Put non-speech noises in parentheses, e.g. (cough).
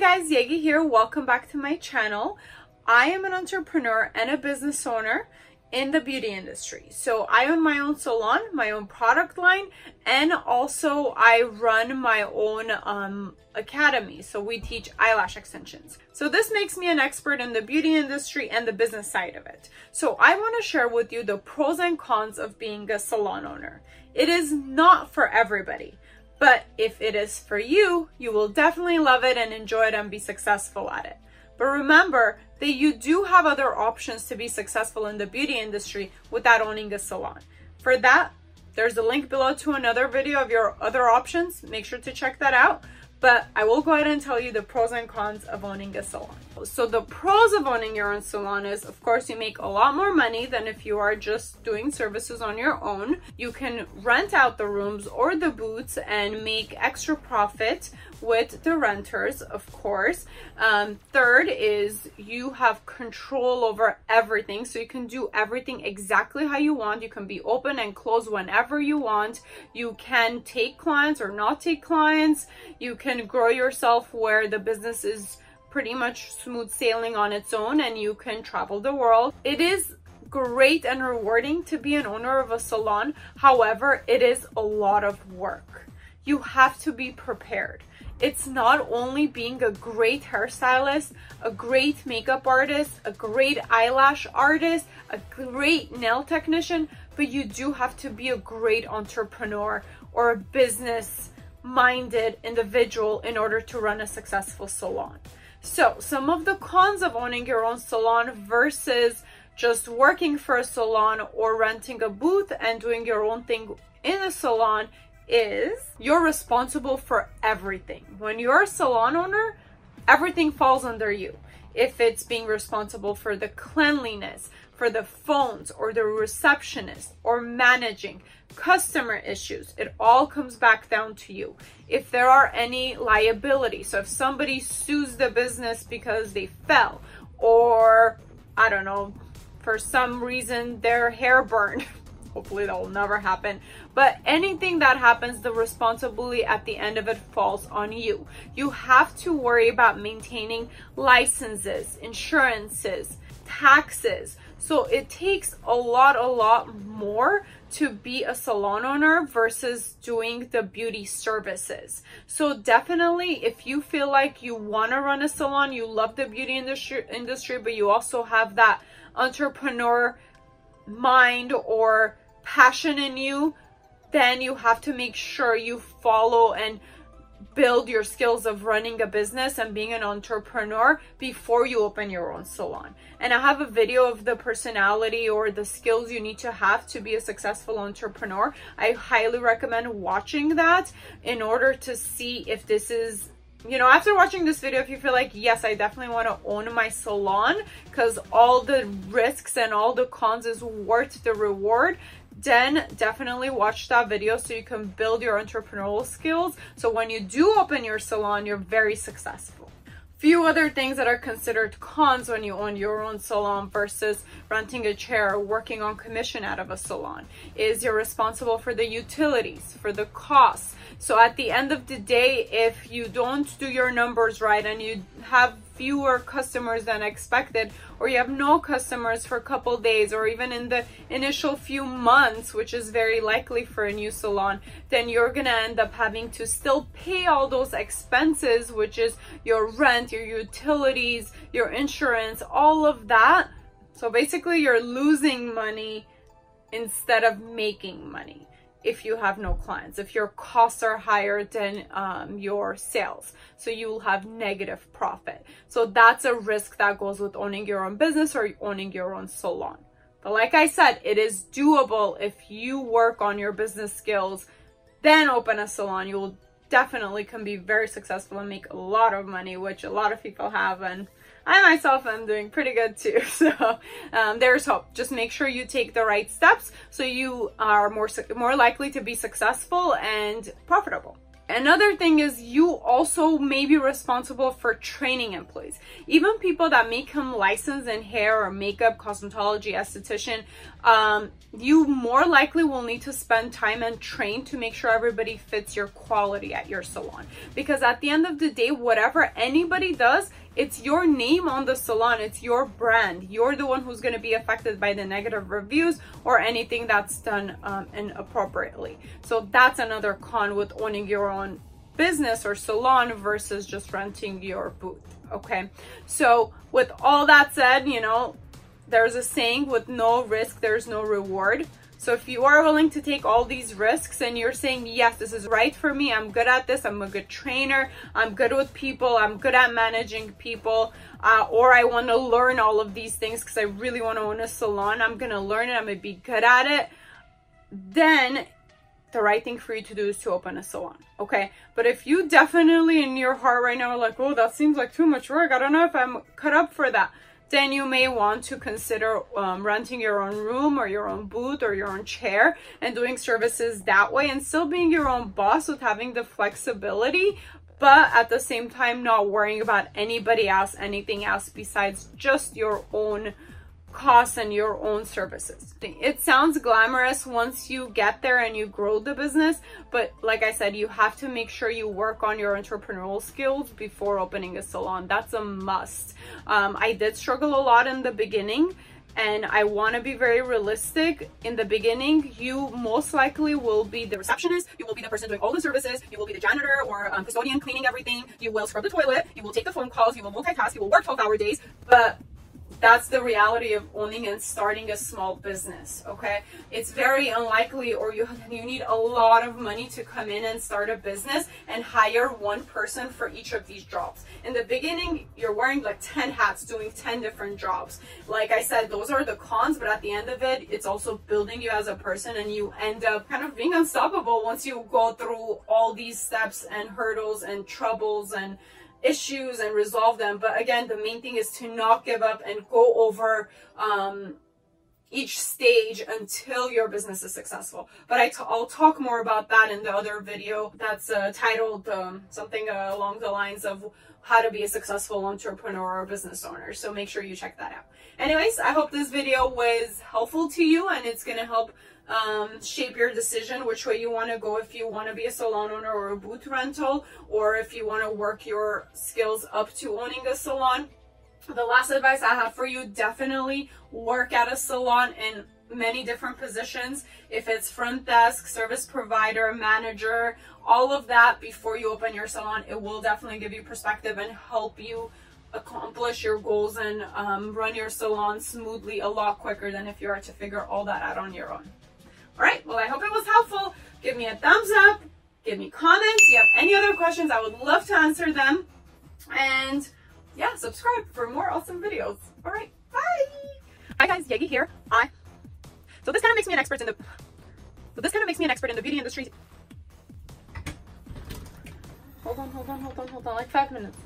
Hi guys, Yegi here. Welcome back to my channel. I am an entrepreneur and a business owner in the beauty industry. So I own my own salon, my own product line, and also I run my own um, academy. So we teach eyelash extensions. So this makes me an expert in the beauty industry and the business side of it. So I want to share with you the pros and cons of being a salon owner. It is not for everybody. But if it is for you, you will definitely love it and enjoy it and be successful at it. But remember that you do have other options to be successful in the beauty industry without owning a salon. For that, there's a link below to another video of your other options. Make sure to check that out. But I will go ahead and tell you the pros and cons of owning a salon. So the pros of owning your own salon is, of course, you make a lot more money than if you are just doing services on your own. You can rent out the rooms or the booths and make extra profit with the renters, of course. Um, third is you have control over everything. So you can do everything exactly how you want. You can be open and close whenever you want. You can take clients or not take clients. You can grow yourself where the business is pretty much smooth sailing on its own and you can travel the world. It is great and rewarding to be an owner of a salon. However, it is a lot of work. You have to be prepared. It's not only being a great hairstylist, a great makeup artist, a great eyelash artist, a great nail technician, but you do have to be a great entrepreneur or a business minded individual in order to run a successful salon. So some of the cons of owning your own salon versus just working for a salon or renting a booth and doing your own thing in a salon is you're responsible for everything. When you're a salon owner, everything falls under you. If it's being responsible for the cleanliness, for the phones or the receptionist or managing customer issues, it all comes back down to you. If there are any liability, so if somebody sues the business because they fell or I don't know, for some reason their hair burned (laughs) hopefully that will never happen. But anything that happens the responsibility at the end of it falls on you. You have to worry about maintaining licenses insurances taxes. So it takes a lot a lot more to be a salon owner versus doing the beauty services. So definitely if you feel like you want to run a salon, you love the beauty industry industry but you also have that entrepreneur mind or passion in you, then you have to make sure you follow and build your skills of running a business and being an entrepreneur before you open your own salon. And I have a video of the personality or the skills you need to have to be a successful entrepreneur. I highly recommend watching that in order to see if this is you know, after watching this video, if you feel like, yes, I definitely want to own my salon because all the risks and all the cons is worth the reward, then definitely watch that video so you can build your entrepreneurial skills. So when you do open your salon, you're very successful. Few other things that are considered cons when you own your own salon versus renting a chair or working on commission out of a salon is you're responsible for the utilities, for the costs. So at the end of the day, if you don't do your numbers right and you have fewer customers than expected or you have no customers for a couple days or even in the initial few months which is very likely for a new salon then you're gonna end up having to still pay all those expenses which is your rent your utilities your insurance all of that. So basically you're losing money instead of making money if you have no clients, if your costs are higher than um, your sales. So you will have negative profit. So that's a risk that goes with owning your own business or owning your own salon. But like I said, it is doable if you work on your business skills, then open a salon. You will definitely can be very successful and make a lot of money, which a lot of people have. And I myself am doing pretty good too. (laughs) So um, there's hope. Just make sure you take the right steps so you are more more likely to be successful and profitable. Another thing is you also may be responsible for training employees. Even people that may come licensed in hair or makeup, cosmetology, esthetician, um, you more likely will need to spend time and train to make sure everybody fits your quality at your salon. Because at the end of the day, whatever anybody does, it's your name on the salon. It's your brand. You're the one who's going to be affected by the negative reviews or anything that's done um, inappropriately. So that's another con with owning your own business or salon versus just renting your booth. Okay. So with all that said, you know, there's a saying with no risk, there's no reward. So if you are willing to take all these risks and you're saying, yes, this is right for me, I'm good at this, I'm a good trainer, I'm good with people, I'm good at managing people, uh, or I want to learn all of these things because I really want to own a salon, I'm going to learn it, I'm going to be good at it, then the right thing for you to do is to open a salon, okay? But if you definitely in your heart right now are like, oh, that seems like too much work, I don't know if I'm cut up for that then you may want to consider um, renting your own room or your own booth or your own chair and doing services that way and still being your own boss with having the flexibility but at the same time not worrying about anybody else anything else besides just your own costs and your own services. It sounds glamorous once you get there and you grow the business, but like I said, you have to make sure you work on your entrepreneurial skills before opening a salon. That's a must. Um, I did struggle a lot in the beginning and I want to be very realistic. In the beginning, you most likely will be the receptionist, you will be the person doing all the services, you will be the janitor or um, custodian cleaning everything, you will scrub the toilet, you will take the phone calls, you will multitask, you will work 12 hour days, but that's the reality of owning and starting a small business okay? It's very unlikely or you you need a lot of money to come in and start a business and hire one person for each of these jobs. In the beginning you're wearing like 10 hats doing 10 different jobs. Like i said those are the cons but at the end of it it's also building you as a person and you end up kind of being unstoppable once you go through all these steps and hurdles and troubles and issues and resolve them. But again, the main thing is to not give up and go over um, each stage until your business is successful. But i t- I'll talk more about that in the other video that's uh, titled um, something uh, along the lines of how to be a successful entrepreneur or business owner. So make sure you check that out. Anyways, I hope this video was helpful to you and it's going to help um, shape your decision which way you want to go if you want to be a salon owner or a booth rental or if you want to work your skills up to owning a salon. The last advice I have for you, definitely work at a salon in many different positions. If it's front desk, service provider, manager, all of that before you open your salon, it will definitely give you perspective and help you accomplish your goals and um, run your salon smoothly a lot quicker than if you are to figure all that out on your own. All right, well, I hope it was helpful. Give me a thumbs up, give me comments. If you have any other questions, I would love to answer them. And yeah, subscribe for more awesome videos. All right, bye. Hi guys, Yegi here. I, so this kind of makes me an expert in the, so this kind of makes me an expert in the beauty industry. Hold on, hold on, hold on, hold on, like five minutes.